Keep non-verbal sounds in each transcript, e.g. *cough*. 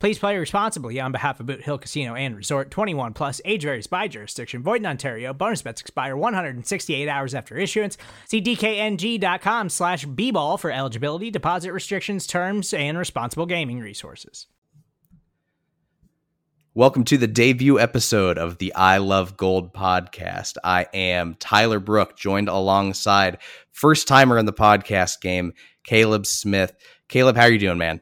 Please play responsibly on behalf of Boot Hill Casino and Resort 21 Plus, age varies by jurisdiction, void in Ontario. Bonus bets expire 168 hours after issuance. See DKNG.com slash B ball for eligibility, deposit restrictions, terms, and responsible gaming resources. Welcome to the debut episode of the I Love Gold podcast. I am Tyler Brooke, joined alongside first timer in the podcast game, Caleb Smyth. Caleb, how are you doing, man?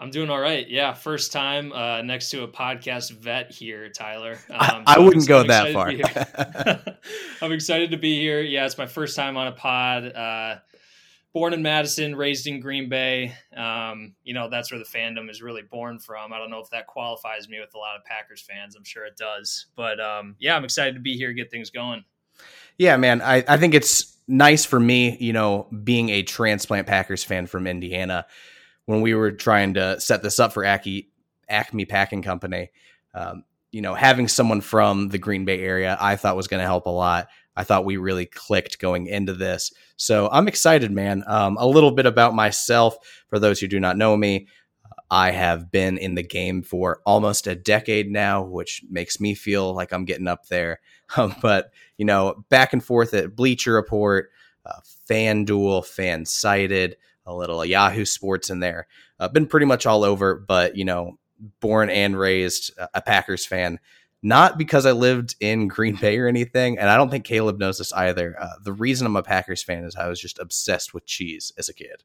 I'm doing all right. Yeah, first time uh, next to a podcast vet here, Tyler. *laughs* Um, I, I wouldn't go that far. *laughs* I'm excited to be here. Yeah, it's my first time on a pod. Uh, born in Madison, raised in Green Bay. Um, you know, that's where the fandom is really born from. I don't know if that qualifies me with a lot of Packers fans. I'm sure it does. But um, yeah, I'm excited to be here, get things going. Yeah, man. I, I think it's nice for me, you know, being a transplant Packers fan from Indiana when we were trying to set this up for Acme, Acme Packing Company. Um, you know, having someone from the Green Bay area, I thought was going to help a lot. I thought we really clicked going into this. So I'm excited, man. Um, a little bit about myself for those who do not know me. I have been in the game for almost a decade now, which makes me feel like I'm getting up there. *laughs* Um, but, you know, back and forth at Bleacher Report, uh, FanDuel, Fansided, a little Yahoo Sports in there. Uh, been pretty much all over, but you know, born and raised a Packers fan. Not because I lived in Green Bay or anything, and I don't think Caleb knows this either. Uh, the reason I'm a Packers fan is I was just obsessed with cheese as a kid.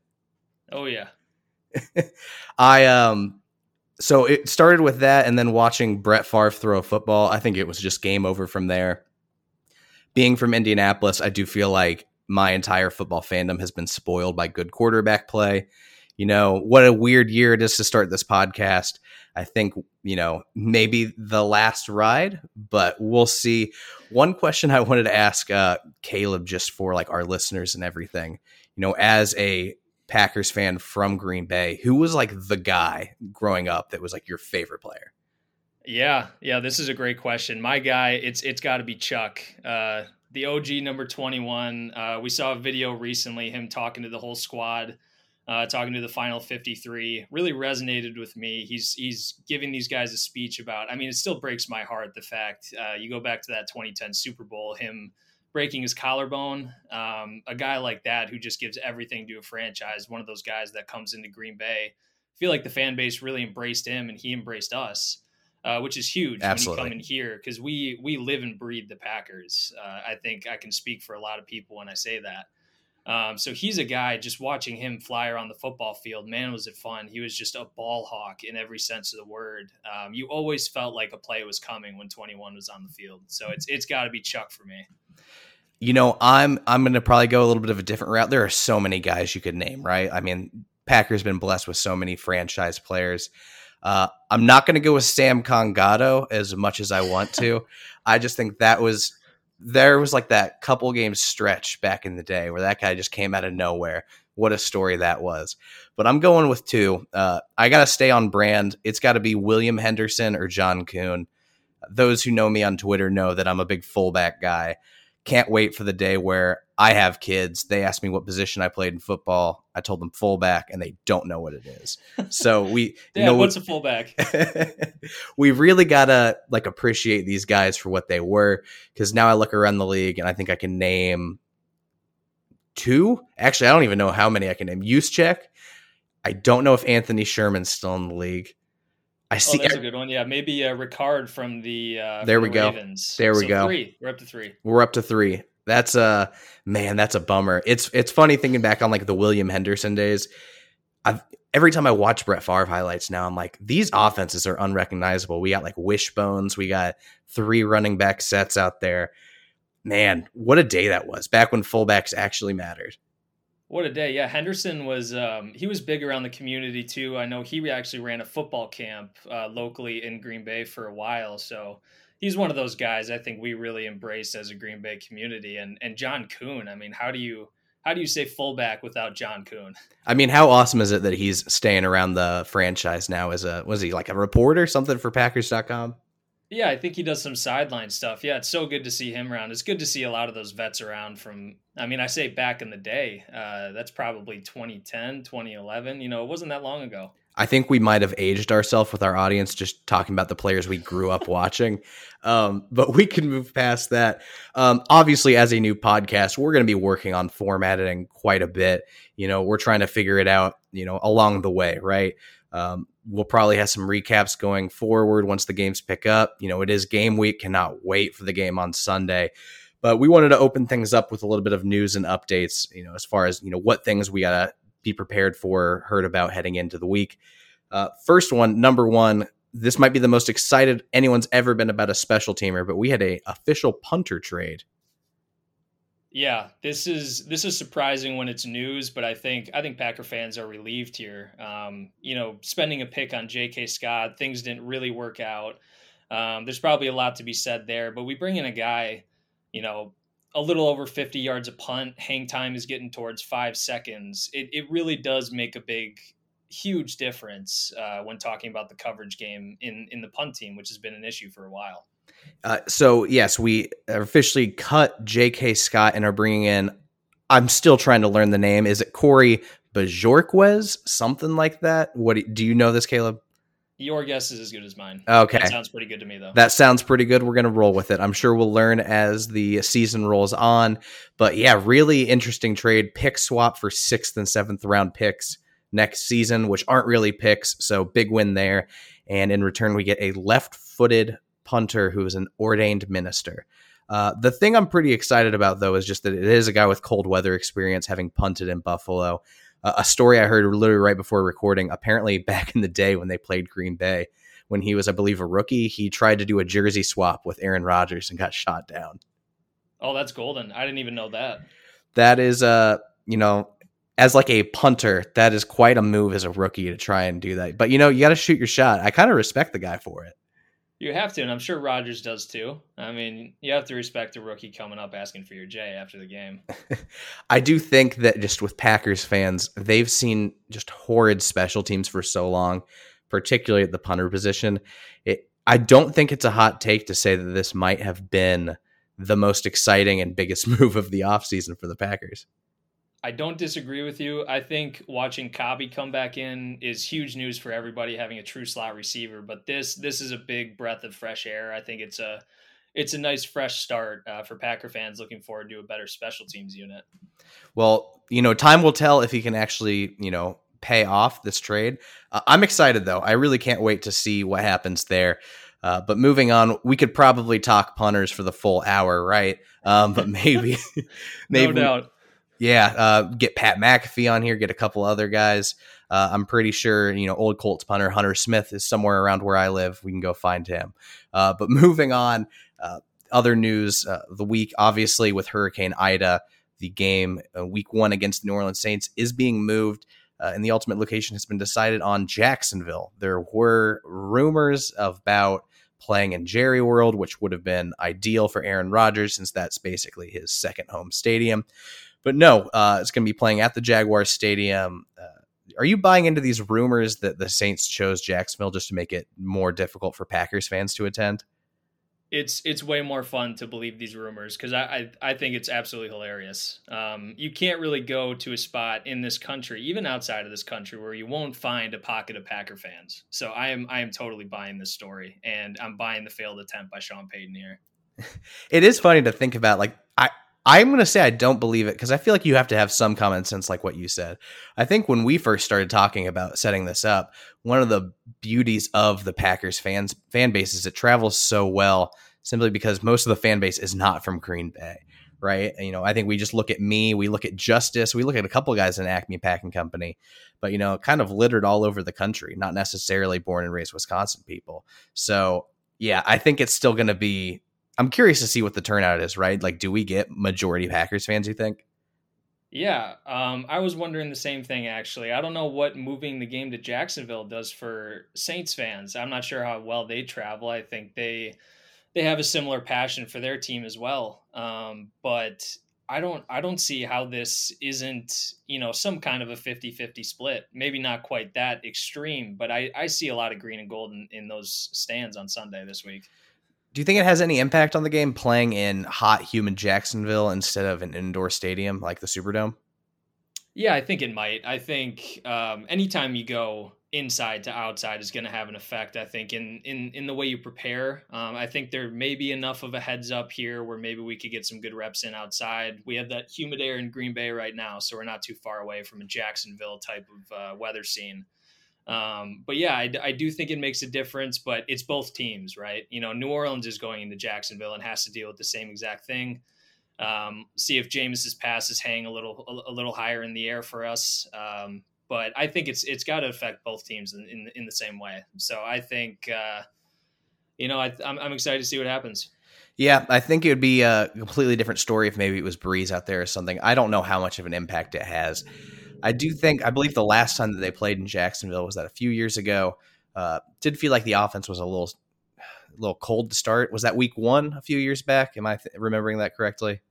Oh yeah, *laughs* I um, so it started with that, and then watching Brett Favre throw a football. I think it was just game over from there. Being from Indianapolis, I do feel like my entire football fandom has been spoiled by good quarterback play. You know, what a weird year it is to start this podcast. I think, you know, maybe the last ride, but we'll see. One question I wanted to ask uh, Caleb, just for like our listeners and everything, you know, as a Packers fan from Green Bay, who was like the guy growing up that was like your favorite player? Yeah, yeah, this is a great question. My guy, it's it's got to be Chuck. Uh, the OG number 21. Uh, we saw a video recently, him talking to the whole squad, uh, talking to the final 53. Really resonated with me. He's he's giving these guys a speech about. I mean, it still breaks my heart the fact uh, you go back to that 2010 Super Bowl, him breaking his collarbone. Um, a guy like that who just gives everything to a franchise. One of those guys that comes into Green Bay. I feel like the fan base really embraced him, and he embraced us uh, which is huge Absolutely. when you come in here because we we live and breathe the Packers. Uh, I think I can speak for a lot of people when I say that. Um, so he's a guy. Just watching him fly around the football field, man, was it fun! He was just a ball hawk in every sense of the word. Um, you always felt like a play was coming when 21 was on the field. So it's it's got to be Chuck for me. You know, I'm I'm going to probably go a little bit of a different route. There are so many guys you could name, right? I mean, Packers been blessed with so many franchise players. Uh, I'm not going to go with Sam Congato as much as I want to. *laughs* I just think that was there was like that couple game stretch back in the day where that guy just came out of nowhere. What a story that was. But I'm going with two. Uh, I got to stay on brand. It's got to be William Henderson or John Kuhn. Those who know me on Twitter know that I'm a big fullback guy can't wait for the day where I have kids. They ask me what position I played in football. I told them fullback, and they don't know what it is. So *laughs* we, you know, what's a fullback? *laughs* we really gotta like appreciate these guys for what they were. Because now I look around the league, and I think I can name two. Actually, I don't even know how many I can name. Juszczyk. I don't know if Anthony Sherman's still in the league. I oh, see. Oh, that's a good one. Yeah, maybe uh, Ricard from the. Uh, there we the go. Ravens. There we so go. Three. We're up to three. We're up to three. That's a man. That's a bummer. It's it's funny thinking back on like the William Henderson days. I've every time I watch Brett Favre highlights now, I'm like, these offenses are unrecognizable. We got like wishbones. We got three running back sets out there. Man, what a day that was back when fullbacks actually mattered. What a day. Yeah. Henderson was, um, he was big around the community too. I know he actually ran a football camp uh, locally in Green Bay for a while. So he's one of those guys I think we really embrace as a Green Bay community. And, and John Kuhn, I mean, how do you, how do you say fullback without John Kuhn? I mean, how awesome is it that he's staying around the franchise now as a, was he like a reporter, something for Packers.com? Yeah, I think he does some sideline stuff. Yeah, it's so good to see him around. It's good to see a lot of those vets around from, I mean, I say back in the day. Uh, that's probably 2010, 2011. You know, it wasn't that long ago. I think we might have aged ourselves with our audience just talking about the players we grew up watching. *laughs* Um, but we can move past that. Um, obviously, as a new podcast, we're going to be working on formatting quite a bit. You know, we're trying to figure it out, you know, along the way, right? Um, we'll probably have some recaps going forward once the games pick up. You know, it is game week. Cannot wait for the game on Sunday. But we wanted to open things up with a little bit of news and updates, you know, as far as, you know, what things we got to be prepared for, heard about heading into the week. Uh, first one, number one, this might be the most excited anyone's ever been about a special teamer, but we had a official punter trade yeah, this is this is surprising when it's news, but I think I think Packer fans are relieved here. Um, you know, spending a pick on J.K. Scott, things didn't really work out. Um, there's probably a lot to be said there, but we bring in a guy, you know, a little over 50 yards a punt. Hang time is getting towards five seconds. It it really does make a big, huge difference uh, when talking about the coverage game in in the punt team, which has been an issue for a while. Uh, so yes, we officially cut J.K. Scott and are bringing in. I'm still trying to learn the name. Is it Corey Bojorquez? Something like that. What do you know this, Caleb? Your guess is as good as mine. Okay, that sounds pretty good to me, though. That sounds pretty good. We're gonna roll with it. I'm sure we'll learn as the season rolls on. But yeah, really interesting trade. Pick swap for sixth and seventh round picks next season, which aren't really picks. So big win there. And in return, we get a left-footed punter who is an ordained minister. Uh, the thing I'm pretty excited about, though, is just that it is a guy with cold weather experience, having punted in Buffalo. Uh, a story I heard literally right before recording. Apparently, *laughs* back in the day when they played Green Bay, when he was, I believe, a rookie, he tried to do a jersey swap with Aaron Rodgers and got shot down. Oh, that's golden! I didn't even know that. That is, uh, you know, as like a punter, that is quite a move as a rookie to try and do that. But you know, you got to shoot your shot. I kind of respect the guy for it. You have to, and I'm sure Rodgers does too. I mean, you have to respect a rookie coming up asking for your J after the game. *laughs* I do think that just with Packers fans, they've seen just horrid special teams for so long, particularly at the punter position. It, I don't think it's a hot take to say that this might have been the most exciting and biggest *laughs* move of the offseason for the Packers. I don't disagree with you. I think watching Cobby come back in is huge news for everybody having a true slot receiver. But this this is a big breath of fresh air. I think it's a it's a nice fresh start uh, for Packer fans looking forward to a better special teams unit. Well, you know, time will tell if he can actually you know pay off this trade. Uh, I'm excited though. I really can't wait to see what happens there. Uh, but moving on, we could probably talk punters for the full hour, right? Um, but maybe, *laughs* *laughs* maybe no doubt yeah, uh, get Pat McAfee on here, get a couple other guys. Uh, I'm pretty sure, you know, old Colts punter Hunter Smith is somewhere around where I live. We can go find him. Uh, but *laughs* moving on, uh, other news uh, the week, obviously, with Hurricane Ida, the game uh, week one against the New Orleans Saints is being moved. and the ultimate location has been decided on Jacksonville. There were rumors about playing in Jerry World, which would have been ideal for Aaron Rodgers since that's basically his second home stadium. But no, uh, it's going to be playing at the Jaguar Stadium. Uh, are you buying into these rumors that the Saints chose Jacksonville just to make it more difficult for Packers fans to attend? It's it's way more fun to believe these rumors because I, I, I think it's absolutely hilarious. Um, you can't really go to a spot in this country, even outside of this country, where you won't find a pocket of Packer fans. So I am I am totally buying this story, and I'm buying the failed attempt by Sean Payton here. *laughs* it is funny to think about. Like I I'm going to say I don't believe it because I feel like you have to have some common sense, like what you said. I think when we first started talking about setting this up, one of the beauties of the Packers fans fan base is it travels so well simply because most of the fan base is not from Green Bay, right? You know, I think we just look at me, we look at Justice, we look at a couple guys in Acme Packing Company, but you know, kind of littered all over the country, not necessarily born and raised Wisconsin people. So yeah, I think it's still going to be. I'm curious to see what the turnout is, right? Like, do we get majority Packers fans? You think? Yeah, um, I was wondering the same thing actually. I don't know what moving the game to Jacksonville does for Saints fans. I'm not sure how well they travel. I think they they have a similar passion for their team as well. Um, but I don't I don't see how this isn't, you know, some kind of a 50-50 split. Maybe not quite that extreme, but I, I see a lot of green and gold in, in those stands on Sunday this week. Do you think it has any impact on the game playing in hot, humid Jacksonville instead of an indoor stadium like the Superdome? Yeah, I think it might. I think um, anytime you go inside to outside is going to have an effect. I think in in in the way you prepare. Um, I think there may be enough of a heads up here where maybe we could get some good reps in outside. We have that humid air in Green Bay right now, so we're not too far away from a Jacksonville type of uh, weather scene. Um, but yeah, I, I, do think it makes a difference, but it's both teams, right? You know, New Orleans is going into Jacksonville and has to deal with the same exact thing. Um, see if Jameis's passes hang a little a, a, little higher in the air for us. Um, but I think it's it's got to affect both teams in, in, in the same way. So I think uh, you know I, I'm, I'm excited to see what happens. Yeah, I think it would be a completely different story if maybe it was Brees out there or something. I don't know how much of an impact it has. I do think I believe the last time that they played in Jacksonville was that a few years ago. Uh, did feel like the offense was a little, *sighs* a little cold to start. Was that week one a few years back? Am I th- remembering that correctly?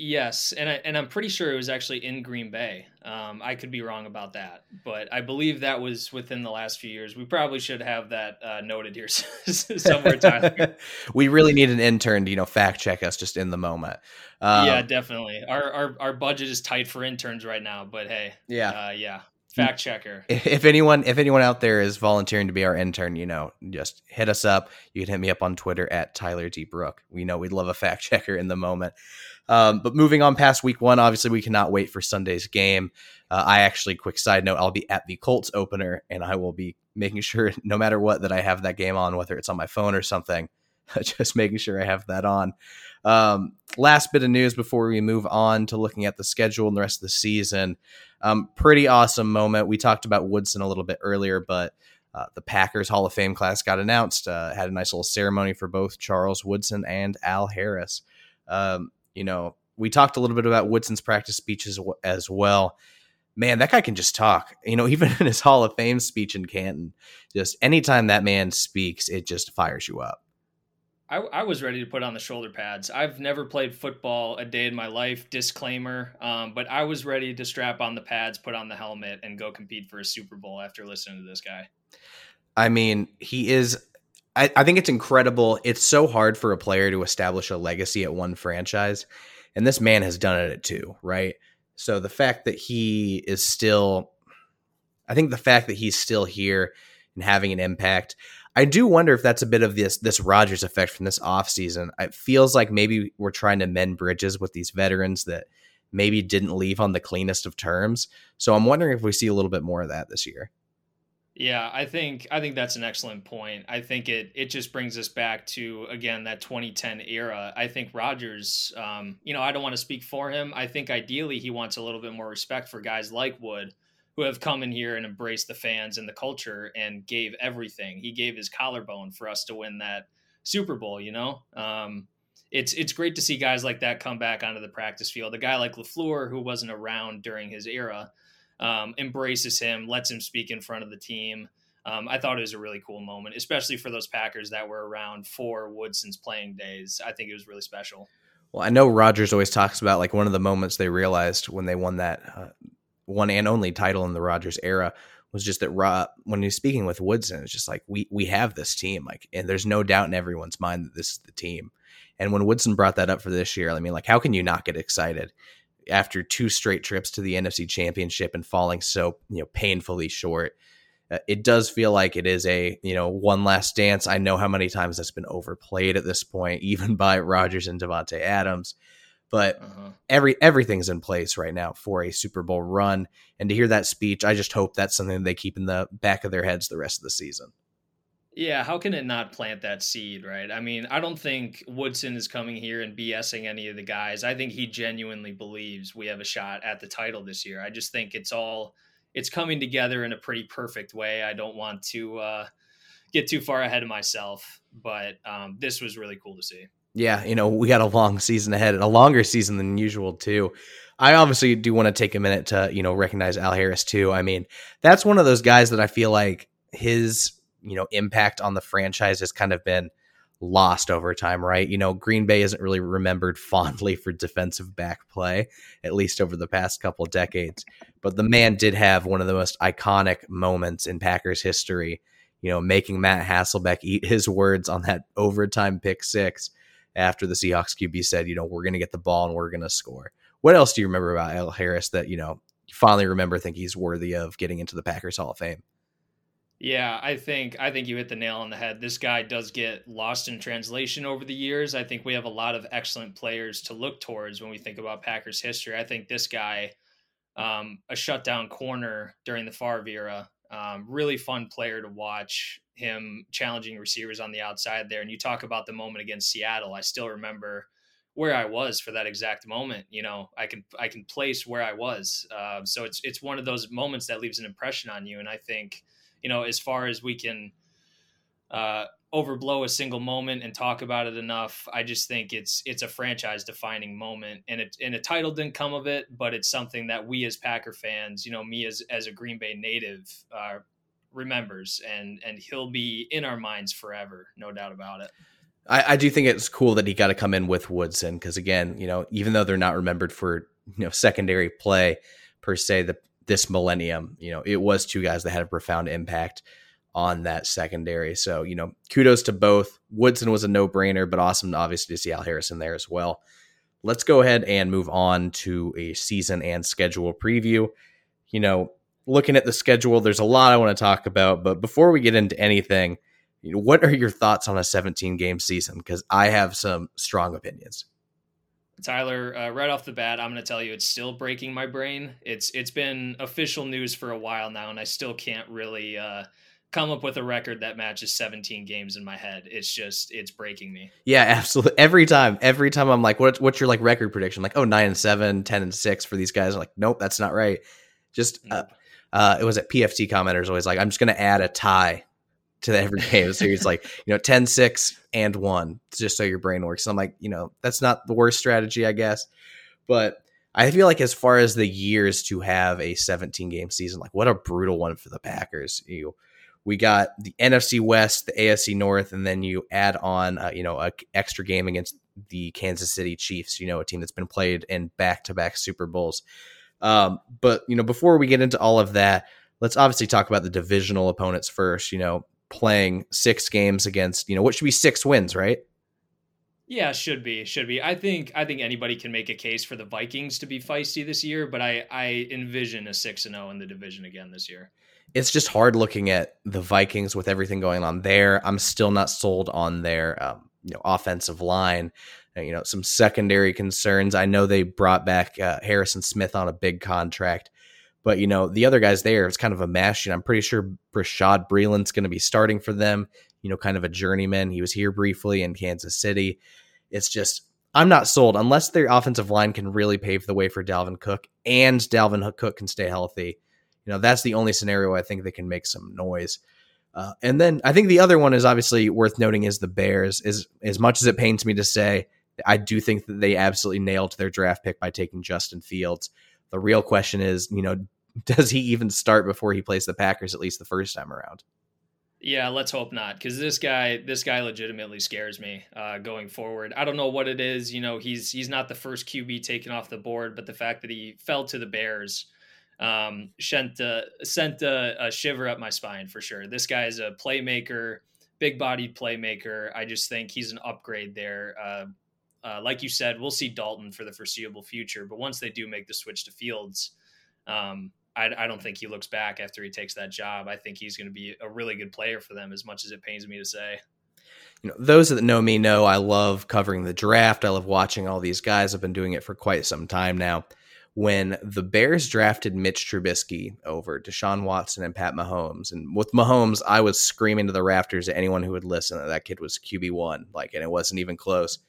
Yes, and I and I'm pretty sure it was actually in Green Bay. Um, I could be wrong about that, but I believe that was within the last few years. We probably should have that uh, noted here *laughs* somewhere. Tyler. *laughs* we really need an intern to you know fact check us just in the moment. Um, yeah, definitely. Our, our our budget is tight for interns right now, but hey, yeah, uh, yeah, fact checker. If anyone if anyone out there is volunteering to be our intern, you know, just hit us up. You can hit me up on Twitter at Tyler D Brooke. We know we'd love a fact *laughs* checker in the moment. Um, but moving on past week one, obviously we cannot wait for Sunday's game. Uh, I actually, quick side note, I'll be at the Colts opener, and I will be making sure, *laughs* no matter what, that I have that game on, whether it's on my phone or something. *laughs* Just making sure I have that on. Um, last bit of news before we move on to looking at the schedule and the rest of the season. Um, pretty awesome moment. We talked about Woodson a little bit earlier, but uh, the Packers Hall of Fame class got announced. Uh, had a nice little ceremony for both Charles Woodson and Al Harris. Um, you know, we talked a little bit about Woodson's practice speeches as well. Man, that guy can just talk. You know, *laughs* even in his Hall of Fame speech in Canton, just anytime that man speaks, it just fires you up. I, I, was ready to put on the shoulder pads. I've never played football a day in my life, disclaimer. Um, but I was ready to strap on the pads, put on the helmet, and go compete for a Super Bowl after listening to this guy. I mean, he is I, I think it's incredible. It's so hard for a player to establish a legacy at one franchise, and this man has done it at two, right? So the fact that he is still, I think the fact that he's still here and having an impact. I do wonder if that's a bit of this this Rodgers effect from this offseason. It feels like maybe we're trying to mend bridges with these veterans that maybe didn't leave on the cleanest of terms. So I'm wondering if we see a little bit more of that this year. Yeah, I think I think that's an excellent point. I think it it just brings us back to again that 2010 era. I think Rodgers, um, you know, I don't want to speak for him. I think ideally he wants a little bit more respect for guys like Wood, who have come in here and embraced the fans and the culture and gave everything. He gave his collarbone for us to win that Super Bowl. You know, um, it's it's great to see guys like that come back onto the practice field. A guy like Lafleur, who wasn't around during his era um, embraces him, lets him speak in front of the team. Um, I thought it was a really cool moment, especially for those Packers that were around for Woodson's playing days. I think it was really special. Well, I know Rodgers always talks about like one of the moments they realized when they won that uh, one and only title in the Rodgers era was just that Rob, when he's speaking with Woodson, it's just like we we have this team, like, and there's no doubt in everyone's mind that this is the team. And when Woodson brought that up for this year, I mean, like, how can you not get excited? After two straight trips to the NFC Championship and falling so you know painfully short. Uh, it does feel like it is a you know one last dance. I know how many times that's been overplayed at this point, *laughs* even by Rodgers and Davante Adams. But uh-huh. every everything's in place right now for a Super Bowl run, and to hear that speech, I just hope that's something they keep in the back of their heads the rest of the season. Yeah, how can it not plant that seed, right? I mean, I don't think Woodson is coming here and BSing any of the guys. I think he genuinely believes we have a shot at the title this year. I just think it's all it's coming together in a pretty perfect way. I don't want to uh, get too far ahead of myself, but um, this was really cool to see. Yeah, you know, we got a long season ahead and a longer season than usual too. I obviously do want to take a minute to, you know, recognize Al Harris too. I mean, that's one of those guys that I feel like his you know impact on the franchise has kind of been lost over time, right? You know, Green Bay isn't really remembered *laughs* fondly for defensive back play, at least over the past couple decades. But the man did have one of the most iconic moments in Packers history, you know, making Matt Hasselbeck eat his words on that *laughs* overtime pick six after the Seahawks QB said, you know, we're going to get the ball and we're going to score. What else do you remember about Al Harris that, you know, you finally remember think he's worthy of getting into the Packers Hall of Fame? Yeah, I think I think you hit the nail on the head. This guy does get lost in translation over the years. I think we have a lot of excellent players to look towards when we think about Packers history. I think this guy, um, a shutdown corner during the Favre era, um, really fun player to watch. Him challenging receivers on the outside there, and you talk about the moment against Seattle. I still remember where I was for that exact moment. You know, I can I can place where I was. Uh, so it's it's one of those moments that leaves an impression on you, and I think you know, as far as we can uh, overblow a single moment and talk about it enough, I just think it's it's a franchise defining moment, and it and a title didn't come of it, but it's something that we as Packer fans, you know, me as as a Green Bay native, uh, remembers, and and he'll be in our minds forever, no doubt about it. I, I do think it's cool that he got to come in with Woodson because again, you know, even though they're not remembered for you know secondary play per se, the this millennium. You know, it was two guys that had a profound impact on that secondary. So, you know, kudos to both. Woodson was a no brainer, but awesome, obviously, to see Al Harrison there as well. Let's go ahead and move on to a season and schedule preview. You know, looking at the schedule, there's a lot I want to talk about, but before we get into anything, what are your thoughts on a 17 game season? Because I have some strong opinions. Tyler, uh, right off the bat, I'm going to tell you it's still breaking my brain. It's it's been official news for a while now, and I still can't really uh, come up with a record that matches 17 games in my head. It's just it's breaking me. Yeah, absolutely. Every time, every time I'm like, what, what's your like record prediction? Like, oh, nine and seven, 10 and six for these guys. I'm like, nope, that's not right. Just uh, uh, it was at PFT commenters always like, I'm just going to add a tie to the every game. So it's like, you know, 10, 6, and 1, just so your brain works. So I'm like, you know, that's not the worst strategy, I guess. But I feel like as far as the years to have a 17 game season, like what a brutal one for the Packers. You we got the NFC West, the AFC North, and then you add on, uh, you know, a extra game against the Kansas City Chiefs. You know, a team that's been played in back to back Super Bowls. Um, but you know, before we get into all of that, let's obviously talk about the divisional opponents first. You know, playing six games against, you know, what should be six wins, right? Yeah, should be, should be. I think I think anybody can make a case for the Vikings to be feisty this year, but I I envision a 6 and 0 in the division again this year. It's just hard looking at the Vikings with everything going on there. I'm still not sold on their um, you know offensive line. Uh, you know, some secondary concerns. I know they brought back uh, Harrison Smith on a big contract. But you know, the other guys there, it's kind of a mash. And I'm pretty sure Bashaud Breeland's going to be starting for them. You know, kind of a journeyman. He was here briefly in Kansas City. It's just I'm not sold unless their offensive line can really pave the way for Dalvin Cook and Dalvin Cook can stay healthy. You know, that's the only scenario I think they can make some noise. Uh, and then I think the other one is obviously worth noting is the Bears. Is as much as it pains me to say, I do think that they absolutely nailed their draft pick by taking Justin Fields. The real question is, you know, *laughs* does he even start before he plays the Packers at least the first time around? Yeah, let's hope not, because this guy, this guy, legitimately scares me uh, going forward. I don't know what it is. You know, he's he's not the first QB taken off the board, but the fact that he fell to the Bears um, sent uh, sent a, a shiver up my spine for sure. This guy is a playmaker, big bodied playmaker. I just think he's an upgrade there. Uh, uh, like you said, we'll see Dalton for the foreseeable future, but once they do make the switch to Fields, um, I, I, don't think he looks back after he takes that job. I think he's going to be a really good player for them, as much as it pains me to say. You know, those that know me know I love covering the draft. I love watching all these guys. I've been doing it for quite some time now. when the Bears drafted Mitch Trubisky over Deshaun Watson and Pat Mahomes. And with Mahomes, I was screaming to the rafters at anyone who would listen that that kid was QB1. Like, and it wasn't even close.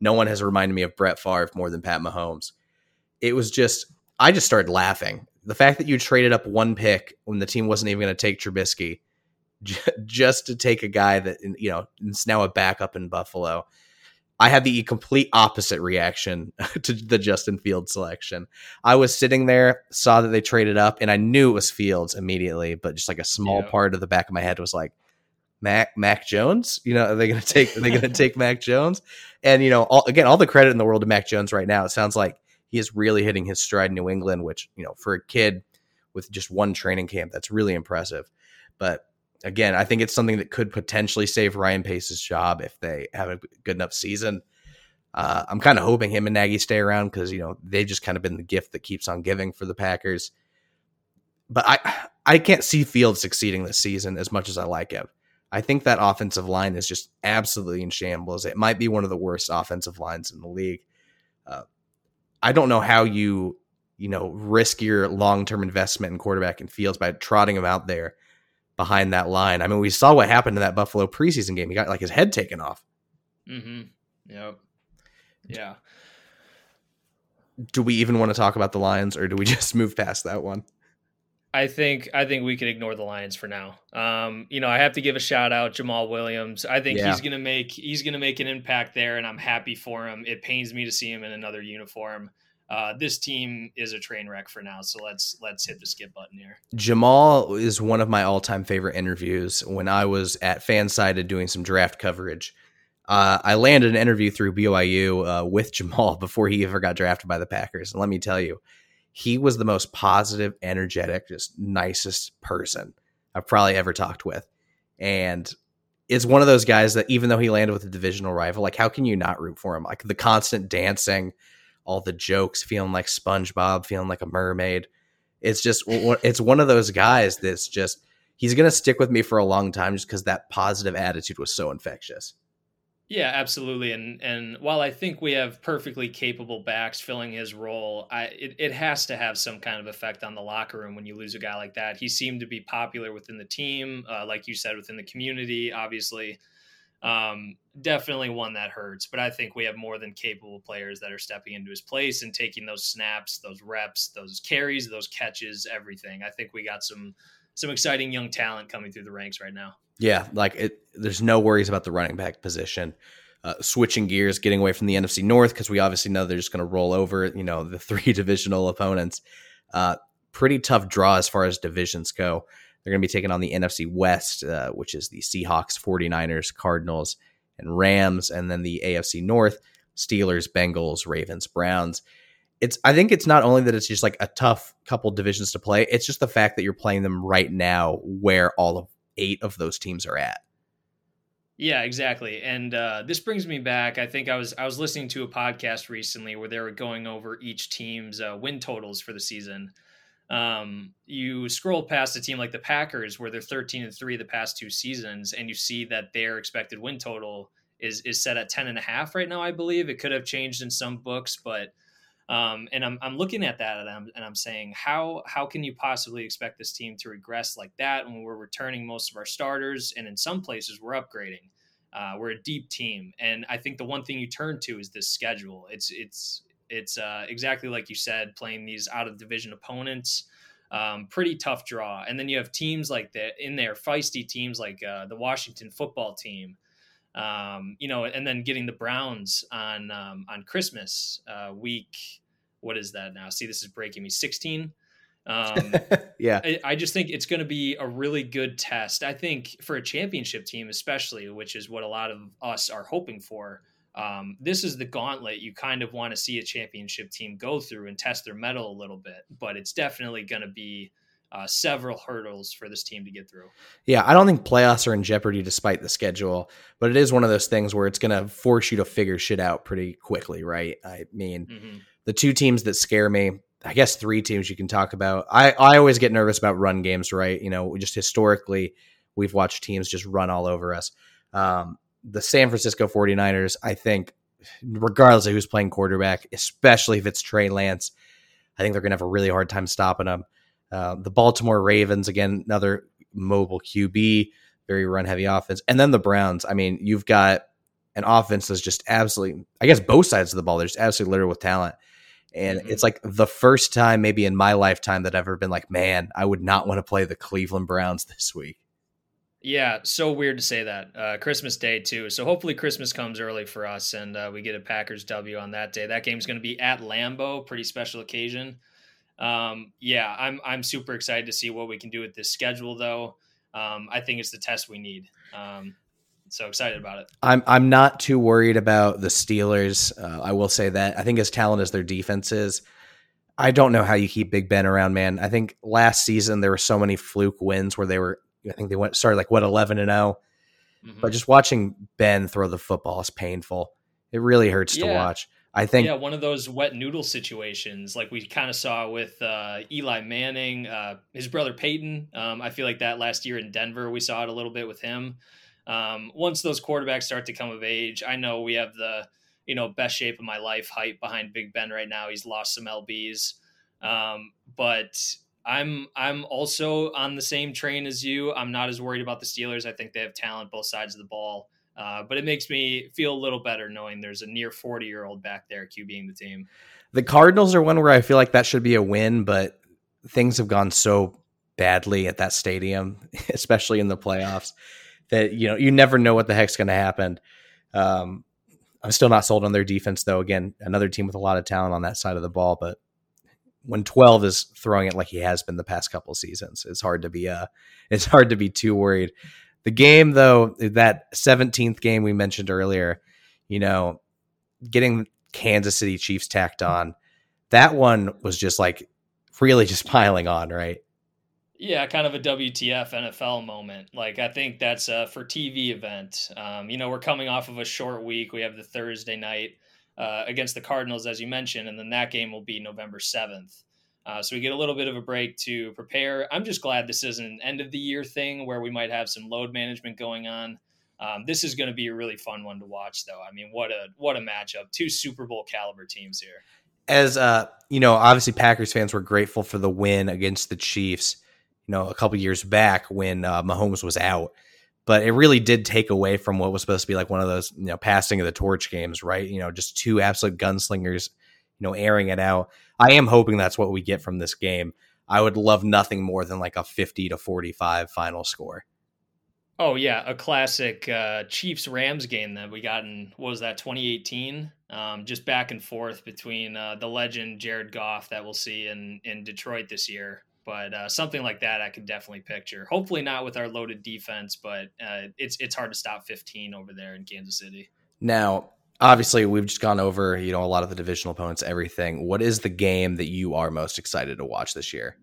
No one has reminded me of Brett Favre more than Pat Mahomes. It was just, I just started laughing. The fact that you traded up one pick when the team wasn't even going to take Trubisky just to take a guy that, you know, is now a backup in Buffalo I had the complete opposite reaction *laughs* to the Justin Fields selection. I was sitting there, saw that they traded up, and I knew it was Fields immediately, but just like a small yeah. part of the back of my head was like, Mac Mac Jones. You know, are they going to take? Are they going *laughs* to take Mac Jones? And you know, all, again, all the credit in the world to Mac Jones right now. It sounds like he is really hitting his stride in New England, which you know, for a kid with just one training camp, that's really impressive. But again, I think it's something that could potentially save Ryan Pace's job if they have a good enough season. Uh, I'm kind of hoping him and Nagy stay around because you know they've just kind of been the gift that keeps on giving for the Packers. But I I can't see Fields succeeding this season as much as I like him. I think that offensive line is just absolutely in shambles. It might be one of the worst offensive lines in the league. Uh, I don't know how you you know risk your long term investment in quarterback and Fields by trotting him out there behind that line. I mean, we saw what happened in that Buffalo preseason game. He got like his head taken off. Mm-hmm. Yep. Yeah. Do we even want to talk about the Lions, or do we *laughs* just move past that one? I think I think we can ignore the Lions for now. Um, you know, I have to give a shout out Jamaal Williams. I think yeah. he's gonna make he's gonna make an impact there, and I'm happy for him. It pains me to see him in another uniform uh, this team is a train wreck for now. So let's let's hit the skip button here. Jamaal is one of my all time favorite interviews. When I was at Fansided doing some draft coverage, uh, I landed an interview through BYU uh, with Jamaal *laughs* before he ever got drafted by the Packers. And let me tell you, he was the most positive, energetic, just nicest person I've probably ever talked with, and it's one of those guys that even though he landed with a divisional rival, like how can you not root for him? Like the constant dancing all the jokes, feeling like SpongeBob, feeling like a mermaid. It's just it's one of those guys that's just he's going to stick with me for a long time just because that positive attitude was so infectious. Yeah, absolutely. And and while I think we have perfectly capable backs filling his role, I it, it has to have some kind of effect on the locker room when you lose a guy like that. He seemed to be popular within the team, uh, like you said, within the community. Obviously, um, definitely one that hurts. But I think we have more than capable players that are stepping into his place and taking those snaps, those reps, those carries, those catches, everything. I think we got some some exciting young talent coming through the ranks right now. Yeah, like it. There's no worries about the running back position. Uh, switching gears, getting away from the NFC North because we obviously know they're just going to roll over. You know the *laughs* three divisional opponents. Uh, pretty tough draw as far as divisions go. They're going to be taking on the NFC West, uh, which is the Seahawks, 49ers, Cardinals, and Rams, and then the AFC North, Steelers, Bengals, Ravens, Browns. It's I think it's not only that it's just like a tough couple divisions to play, it's just the fact that you're playing them right now where all of eight of those teams are at. Yeah, exactly. And uh, this brings me back. I think I was I was listening to a podcast recently where they were going over each team's uh, win totals for the season. Um, you scroll past a team like the Packers, where they're 13 and three the past two seasons, and you see that their expected win total is is set at 10 and a half right now. I believe it could have changed in some books, but um, and I'm, I'm looking at that and I'm, and I'm saying how how can you possibly expect this team to regress like that when we're returning most of our starters and in some places we're upgrading. Uh, we're a deep team, and I think the one thing you turn to is this schedule. It's it's it's uh, exactly like you said, playing these out of division opponents. Um, pretty tough draw. And then you have teams like that in there, feisty teams like uh, the Washington football team. Um, you know, and then getting the Browns on um, on Christmas uh, week. What is that now? See, this is breaking me. Sixteen. Um, *laughs* yeah, I, I, just think it's going to be a really good test. I think for a championship team, especially, which is what a lot of us are hoping for um, this is the gauntlet you kind of want to see a championship team go through and test their mettle a little bit. But it's definitely going to be uh, several hurdles for this team to get through. Yeah, I don't think playoffs are in jeopardy despite the schedule, but it is one of those things where it's going to force you to figure shit out pretty quickly, right? I mean, mm-hmm. the two teams that scare me, I guess three teams you can talk about. I, I always get nervous about run games, right? You know, just historically, we've watched teams just run all over us. Um, the San Francisco 49ers, I think, regardless of who's playing quarterback, especially if it's Trey Lance, I think they're going to have a really hard time stopping them. Uh, the Baltimore Ravens, again, another mobile QB, very run heavy offense. And then the Browns. I mean, you've got an offense that's just absolutely, I guess, both sides of the ball. They're just absolutely littered with talent. And mm-hmm. it's like the first time, maybe in my lifetime, that I've ever been like, man, I would not want to play the Cleveland Browns *laughs* this week. Yeah, so weird to say that. Uh, Christmas Day too. So hopefully Christmas comes early for us and uh, we get a Packers W on that day. That game's going to be at Lambeau, pretty special occasion. Um, yeah, I'm I'm super excited to see what we can do with this schedule though. Um, I think it's the test we need. Um, so excited about it. I'm I'm not too worried about the Steelers. Uh, I will say that I think as talented as their defense is, I don't know how you keep Big Ben around, man. I think last season there were so many fluke wins where they were. I think they went started like what eleven and 0 mm-hmm. but just watching Ben throw the football is painful. It really hurts yeah. to watch. I think yeah, one of those wet noodle situations like we kind of saw with uh, Eli Manning, uh, his brother Peyton. Um, I feel like that last year in Denver, we saw it a little bit with him. Um, once those quarterbacks start to come of age, I know we have the you know best shape of my life hype behind Big Ben right now. He's lost some lbs, um, but I'm I'm also on the same train as you. I'm not as worried about the Steelers. I think they have talent both sides of the ball. Uh, but it makes me feel a little better knowing there's a near 40 year old back there QBing the team. The Cardinals are one where I feel like that should be a win, but things have gone so badly at that stadium, *laughs* especially in the playoffs that you know you never know what the heck's going to happen. Um, I'm still not sold on their defense, though. Again, another team with a lot of talent on that side of the ball, but when 12 is throwing it like he has been the past couple seasons, it's hard to be uh, it's hard to be too worried. The game, though, that 17th game we mentioned earlier, you know, getting Kansas City Chiefs tacked on, that one was just like really just piling on, right? Yeah, kind of a WTF NFL moment. Like I think that's a for TV event. Um, you know, we're coming off of a short week. We have the Thursday night uh, against the Cardinals, as you mentioned, and then that game will be November seventh. Uh, so we get a little bit of a break to prepare. I'm just glad this isn't an end of the year thing where we might have some load management going on. Um, this is going to be a really fun one to watch, though. I mean, what a what a matchup! Two Super Bowl caliber teams here. As uh, you know, obviously Packers fans were grateful for the win against the Chiefs you know, a couple years back when uh, Mahomes was out. But it really did take away from what was supposed to be like one of those, you know, passing of the torch games, right? You know, just two absolute gunslingers, you know, airing it out. I am hoping that's what we get from this game. I would love nothing more than like a 50 to 45 final score. Oh yeah, a classic uh, Chiefs Rams game that we got in what was that 2018? Um, just back and forth between uh, the legend Jared Goff that we'll see in in Detroit this year but uh, something like that I could definitely picture. Hopefully not with our loaded defense, but uh, it's it's hard to stop 15 over there in Kansas City. Now, obviously, we've just gone over you know a lot of the divisional opponents, everything. What is the game that you are most excited to watch this year?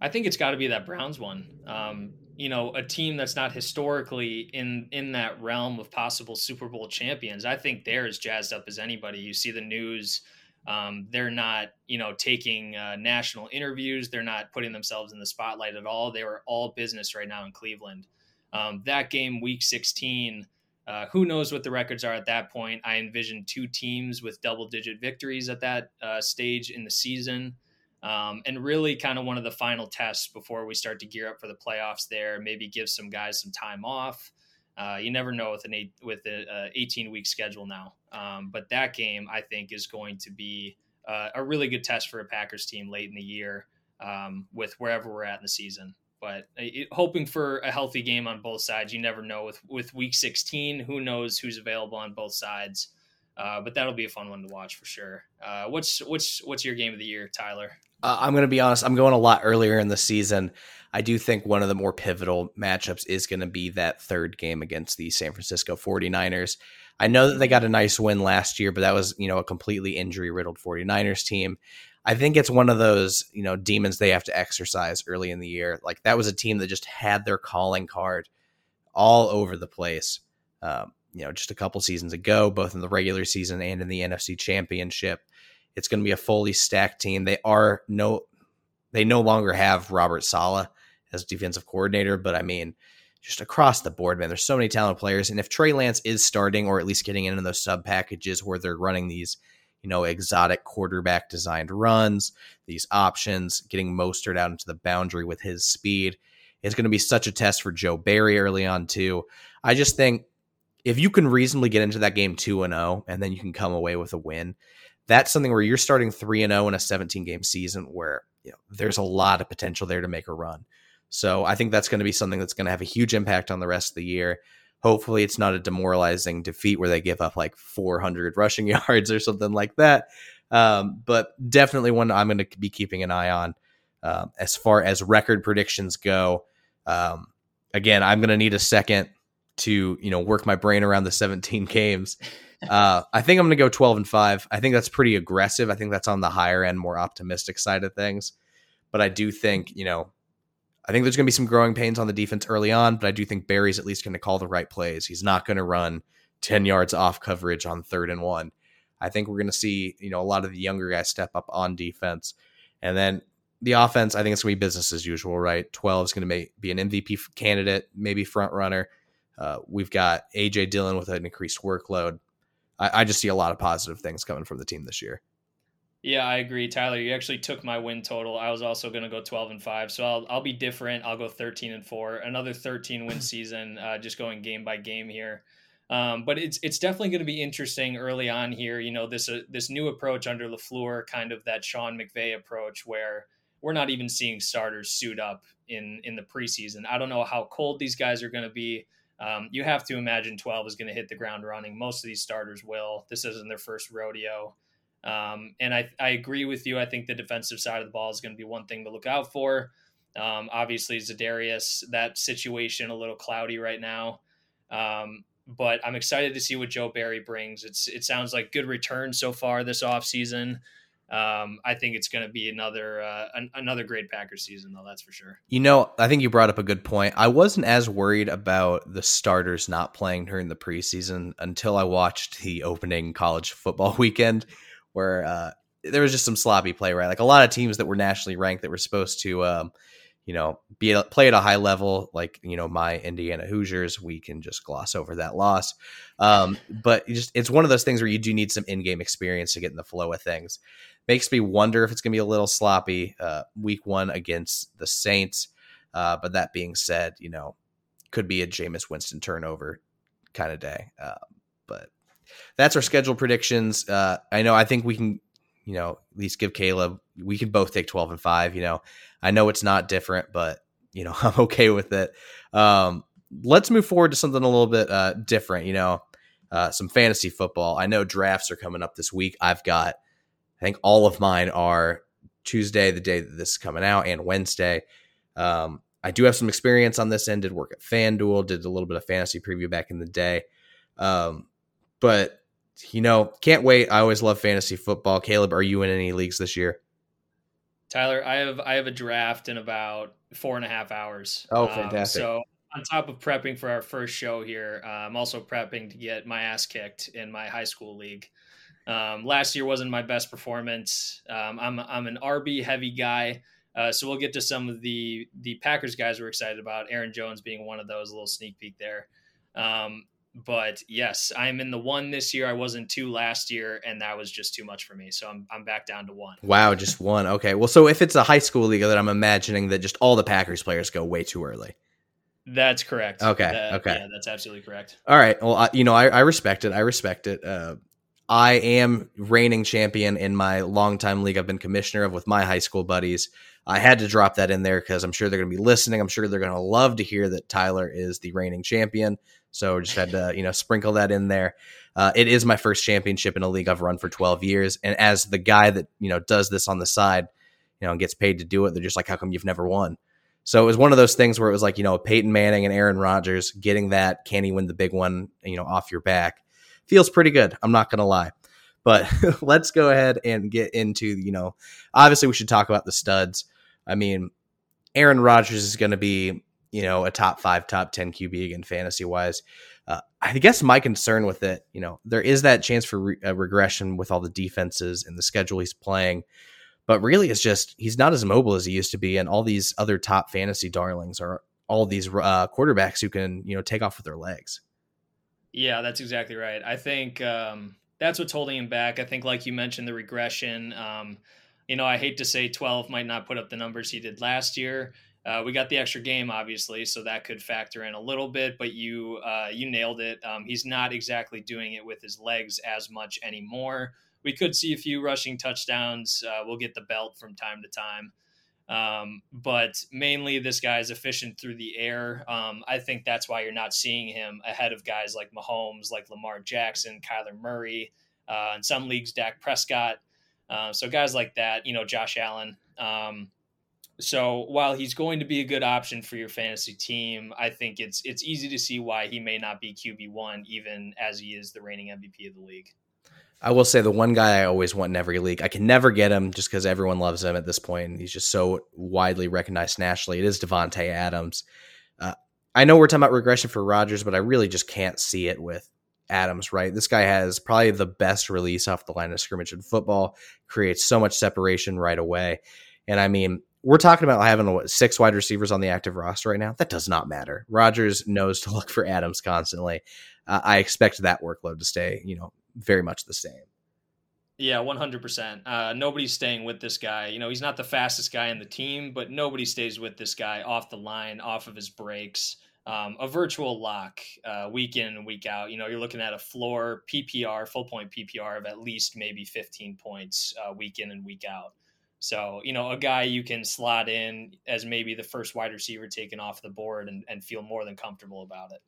I think it's got to be that Browns one. Um, you know, a team that's not historically in in that realm of possible Super Bowl champions. I think they're as jazzed up as anybody. You see the news um, they're not, you know, taking uh, national interviews. They're not putting themselves in the spotlight at all. They were all business right now in Cleveland. Um, that game, Week 16. Uh, who knows what the records are at that point? I envision two teams with double-digit victories at that uh, stage in the season, um, and really kind of one of the final tests before we start to gear up for the playoffs. There, maybe give some guys some time off. Uh, you never know with an eight with a 18 week schedule now. Um, but that game, I think, is going to be uh, a really good test for a Packers team late in the year um, with wherever we're at in the season. But it, hoping for a healthy game on both sides. You never know with with week 16. Who knows who's available on both sides? Uh, but that'll be a fun one to watch for sure. Uh, what's what's what's your game of the year, Tyler? Uh, I'm going to be honest. I'm going a lot earlier in the season. I do think one of the more pivotal matchups is going to be that third game against the San Francisco 49ers. I know that they got a nice win last year, but that was, you know, a completely injury riddled 49ers team. I think it's one of those, you know, demons they have to exercise early in the year. Like that was a team that just had their calling card all over the place. Um, you know, just a couple seasons ago, both in the regular season and in the NFC Championship. It's going to be a fully stacked team. They are no, they no longer have Robert Saleh as defensive coordinator. But I mean, just across the board, man, there's so many talented players. And if Trey Lance is starting or at least getting into those sub packages where they're running these, you know, exotic quarterback designed runs, these options, getting Mostert out into the boundary with his speed. It's going to be such a test for Joe Barry early on, too. I just think if you can reasonably get into that game 2 and 0 and then you can come away with a win, that's something where you're starting 3 and 0 in a 17 game season where you know, there's a lot of potential there to make a run. So I think that's going to be something that's going to have a huge impact on the rest of the year. Hopefully, it's not a demoralizing defeat where they give up like 400 *laughs* rushing yards or something like that. Um, but definitely one I'm going to be keeping an eye on um, as far as record predictions go. Um, again, I'm going to need a second to you know work my brain around the 17 games. Uh, I think I'm going to go 12 and five. I think that's pretty aggressive. I think that's on the higher end, more optimistic side of things. But I do think you know I think there's going to be some growing pains on the defense early on, but I do think Barry's at least going to call the right plays. He's not going to run 10 yards off coverage on third and one. I think we're going to see, you know, a lot of the younger guys step up on defense. And then the offense, I think it's going to be business as usual, right? 12 is going to be an MVP candidate, maybe front runner. Uh, we've got AJ Dillon with an increased workload. I, I just see a lot of positive things coming from the team this year. Yeah, I agree, Tyler. You actually took my win total. I was also going to go 12 and 5. So I'll I'll be different. I'll go 13 and 4. Another 13 win *laughs* season uh, just going game by game here. Um, but it's it's definitely going to be interesting early on here, you know, this uh, this new approach under LaFleur, kind of that Sean McVay approach where we're not even seeing starters suit up in in the preseason. I don't know how cold these guys are going to be. Um, you have to imagine 12 is going to hit the ground running. Most of these starters will. This isn't their first rodeo. Um, and I, I agree with you. I think the defensive side of the ball is going to be one thing to look out for. Um, obviously, Za'Darius, that situation a little cloudy right now. Um, but I'm excited to see what Joe Barry brings. It's it sounds like good return so far this offseason. Um, I think it's going to be another uh, an, another great Packers season, though. That's for sure. You know, I think you brought up a good point. I wasn't as worried about the starters not playing during the preseason until I watched the opening college football *laughs* weekend where uh, there was just some sloppy play, right? Like a lot of teams that were nationally ranked that were supposed to, um, you know, be a, play at a high level, like you know my Indiana Hoosiers, we can just gloss over that loss. Um, but just it's one of those things where you do need some in-game experience to get in the flow of things. Makes me wonder if it's going to be a little sloppy uh, week one against the Saints. Uh, but that being said, you know, could be a Jameis Winston turnover kind of day. Uh, but that's our schedule predictions. Uh, I know. I think we can, you know, at least give Caleb. We can both take twelve and five. You know, I know it's not different, but you know, *laughs* I'm okay with it. Um, let's move forward to something a little bit uh, different. You know, uh, some fantasy football. I know drafts are coming up this week. I've got, I think all of mine are Tuesday, the day that this is coming out, and Wednesday. Um, I do have some experience on this end. Did work at FanDuel. Did a little bit of fantasy preview back in the day. Um, but you know, can't wait. I always love fantasy football. Caleb, are you in any leagues this year? Tyler, I have I have a draft in about four and a half hours. Oh, um, fantastic! Um, so on top of prepping for our first show here, uh, I'm also prepping to get my ass kicked in my high school league. Um, last year wasn't my best performance. Um, I'm I'm an RB heavy guy, uh, so we'll get to some of the the Packers guys we're excited about. Aaron Jones being one of those. A little sneak peek there. Um, but yes, I'm in the one this year. I wasn't two last year, and that was just too much for me. So I'm I'm back down to one. Wow, just one. Okay. Well, so if it's a high school league, that I'm imagining that just all the Packers players go way too early. That's correct. Okay. That, okay. Yeah, that's absolutely correct. All right. Well, I, you know, I, I respect it. I respect it. Uh, I am reigning champion in my longtime league. I've been commissioner of with my high school buddies. I had to drop that in there because I'm sure they're going to be listening. I'm sure they're going to love to hear that Tyler is the reigning champion. So just had to, you know, sprinkle that in there. Uh, it is my first championship in a league I've run for 12 years. And as the guy that, you know, does this on the side, you know, and gets paid to do it, they're just like, how come you've never won? So it was one of those things where it was like, you know, Peyton Manning and Aaron Rodgers getting that, can he win the big one, you know, off your back feels pretty good. I'm not going to lie. But *laughs* let's go ahead and get into, you know, obviously we should talk about the studs. I mean, Aaron Rodgers is going to be you know, a top five, top 10 QB again, fantasy wise. Uh, I guess my concern with it, you know, there is that chance for re- regression with all the defenses and the schedule he's playing. But really, it's just he's not as mobile as he used to be. And all these other top fantasy darlings are all these uh, quarterbacks who can, you know, take off with their legs. Yeah, that's exactly right. I think um, that's what's holding him back. I think, like you mentioned, the regression. Um, you know, I hate to say 12 might not put up the numbers he did last year. Uh, we got the extra game, obviously, so that could factor in a little bit. But you uh, you nailed it. Um, he's not exactly doing it with his legs as much anymore. We could see a few rushing touchdowns. Uh, we'll get the belt from time to time. Um, but mainly, this guy is efficient through the air. Um, I think that's why you're not seeing him ahead of guys like Mahomes, like Lamar Jackson, Kyler Murray, uh, in some leagues, Dak Prescott. Uh, so guys like that, you know, Josh Allen. Um, so while he's going to be a good option for your fantasy team, I think it's it's easy to see why he may not be QB one, even as he is the reigning MVP of the league. I will say the one guy I always want in every league. I can never get him just because everyone loves him at this point. He's just so widely recognized nationally. It is Davante Adams. Uh, I know we're talking about regression for Rodgers, but I really just can't see it with Adams. Right, this guy has probably the best release off the line of scrimmage in football. Creates so much separation right away, and I mean we're talking about having what, six wide receivers on the active roster right now. That does not matter. Rodgers knows to *laughs* look for Adams constantly. Uh, I expect that workload to stay, you know, very much the same. Yeah, one hundred percent. Uh, nobody's staying with this guy. You know, he's not the fastest guy in the team, but nobody stays with this guy off the line, off of his breaks. Um, a virtual lock uh, week in and week out. You know, you're looking at a floor PPR, full point PPR of at least maybe 15 points uh, week in and week out. So, you know, a guy you can slot in as maybe the first wide receiver taken off the board and, and feel more than comfortable about it.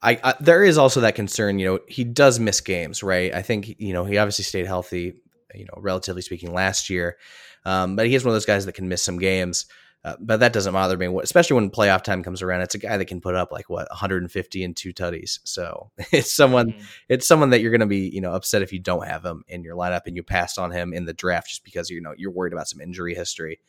I, I, there is also that concern, you know, he does miss games, right? I think, you know, he obviously stayed healthy, you know, relatively speaking last year. Um, but he is one of those guys that can miss some games. Uh, but that doesn't bother me, especially when playoff time comes around. It's a guy that can put up like what 150 and two tutties. So *laughs* it's someone, mm-hmm. it's someone that you're going to be, you know, upset if you don't have him in your lineup and you passed on him in the draft just because you know you're worried about some injury history.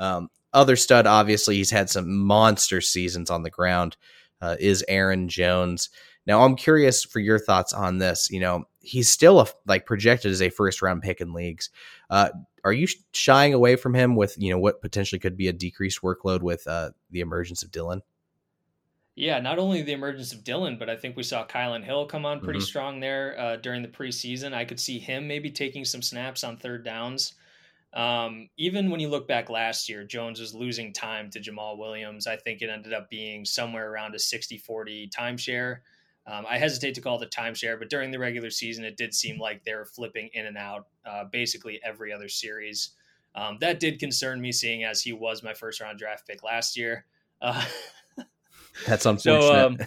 Um, other stud, obviously, he's had some monster seasons on the ground. Uh, is Aaron Jones. Now, I'm curious for your thoughts on this. You know, he's still a, like projected as a first round pick in leagues. Uh, are you shying away from him with you know what potentially could be a decreased workload with uh, the emergence of Dillon? Yeah, not only the emergence of Dillon, but I think we saw Kylin Hill come on pretty mm-hmm. strong there uh, during the preseason. I could see him maybe taking some snaps on third downs. Um, even when you look back last year, Jones was losing time to Jamaal Williams. I think it ended up being somewhere around a 60 40 timeshare. Um, I hesitate to call it a timeshare, but during the regular season, it did seem like they were flipping in and out uh, basically every other series. Um, that did concern me, seeing as he was my first round draft pick last year. Uh, *laughs* That's unfortunate. So, um,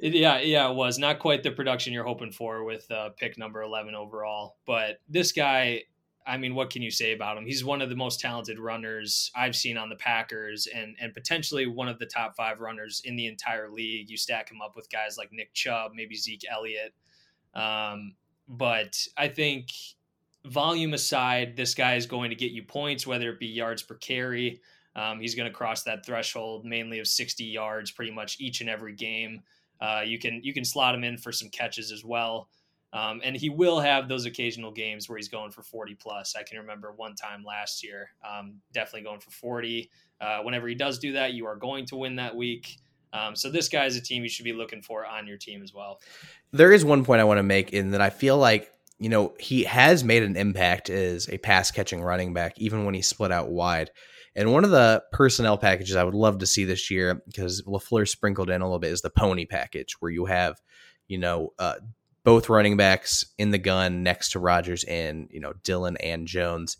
it, yeah, yeah, it was not quite the production you're hoping for with uh, pick number 11 overall. But this guy, I mean, what can you say about him? He's one of the most talented runners I've seen on the Packers, and and potentially one of the top five runners in the entire league. You stack him up with guys like Nick Chubb, maybe Zeke Elliott. Um, but I think volume aside, this guy is going to get you points, whether it be yards per carry. Um, he's going to cross that threshold mainly of 60 yards pretty much each and every game. Uh, you can you can slot him in for some catches as well. Um, and he will have those occasional games where he's going for 40 plus. I can remember one time last year, um, definitely going for 40. Uh, whenever he does do that, you are going to win that week. Um, so this guy is a team you should be looking for on your team as well. There is one point I want to make in that I feel like you know he has made an impact as a pass catching running back, even when he split out wide. And one of the personnel packages I would love to see this year, because LaFleur sprinkled in a little bit, is the pony package, where you have, you know, uh, both running backs in the gun next to Rodgers and you know Dillon and Jones.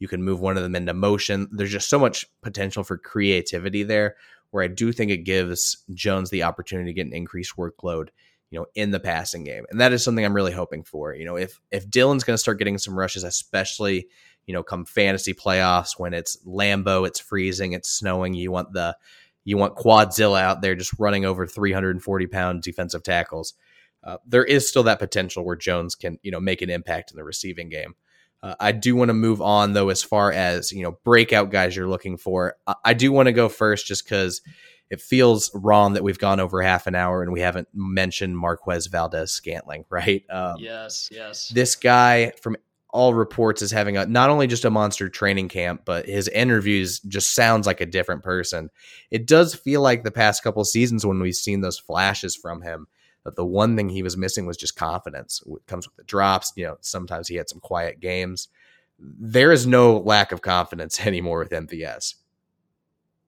You can move one of them into motion. There's just so much potential for creativity there where I do think it gives Jones the opportunity to get an increased workload, you know, in the passing game. And that is something I'm really hoping for. You know, if if Dillon's going to start getting some rushes, especially, you know, come fantasy playoffs when it's Lambeau, it's freezing, it's snowing, you want the you want Quadzilla out there just running over 340 pound defensive tackles uh, there is still that potential where Jones can, you know, make an impact in the receiving game. Uh, I do want to move on though, as far as you know, breakout guys you're looking for. I, I do want to go first, just because it feels wrong that we've gone over half an hour and we haven't mentioned Marquez Valdes Scantling, *laughs* right? Um, yes, yes. This guy, from all reports, is having a not only just a monster training camp, but his interviews just sounds like a different person. It does feel like the past couple seasons when we've seen those flashes from him But the one thing he was missing was just confidence. It comes with the drops. You know, sometimes he had some quiet games. There is no lack of confidence *laughs* anymore with MVS.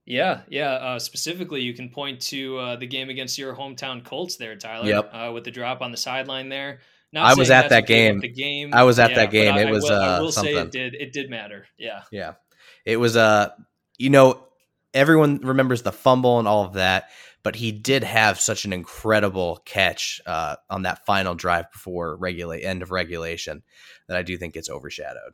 Yeah, yeah. Uh, specifically, you can point to uh, the game against your hometown Colts there, Tyler. Yep. Uh, with the drop on the sideline there. Not I was at that game. The game. I was at yeah, that game. I- It I was, will- I uh, will say it did. It did matter. Yeah. Yeah. It was uh you know, everyone remembers the fumble and all of that, but he did have such an incredible catch uh on that final drive before regulate end of regulation that I do think gets overshadowed.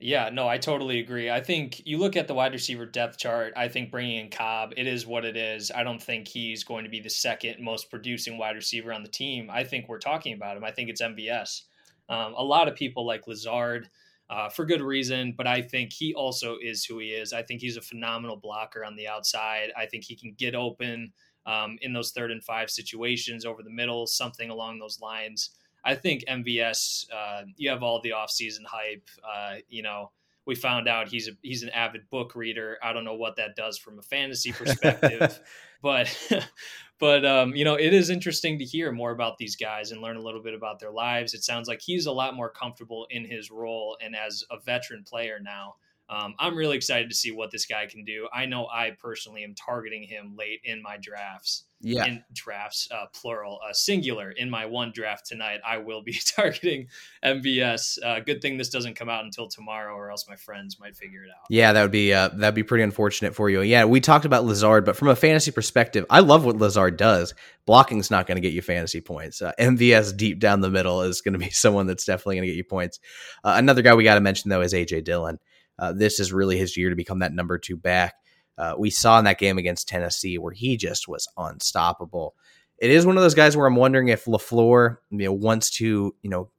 Yeah, no, I totally agree. I think you look at the wide receiver depth chart. I think bringing in Cobb, it is what it is. I don't think he's going to be the second most producing wide receiver on the team. I think we're talking about him. I think it's MVS. Um, a lot of people like Lazard uh, for good reason, but I think he also is who he is. I think he's a phenomenal blocker on the outside. I think he can get open um, in those third and five situations over the middle, something along those lines. I think MVS, uh, you have all the offseason hype. Uh, you know, we found out he's a, he's an avid book reader. I don't know what that does from a fantasy *laughs* perspective, but *laughs* but um, you know, it is interesting to hear more about these guys and learn a little bit about their lives. It sounds like he's a lot more comfortable in his role and as a veteran player now. Um, I'm really excited to see what this guy can do. I know I personally am targeting him late in my drafts Yeah. in drafts, uh, plural, uh, singular. In my one draft tonight, I will be *laughs* targeting MVS. Uh, good thing this doesn't come out until tomorrow, or else my friends might figure it out. Yeah, that would be uh, that'd be pretty unfortunate for you. Yeah, we talked about Lazard, but from a fantasy perspective, I love what Lazard does. Blocking's not going to get you fantasy points. Uh, MVS deep down the middle is going to be *laughs* someone that's definitely going to get you points. Uh, another guy we got to mention though is AJ Dillon. Uh, this is really his year to become that number two back. Uh, we saw in that game against Tennessee where he just was unstoppable. It is one of those guys where I'm wondering if LaFleur, you know, wants to, you know,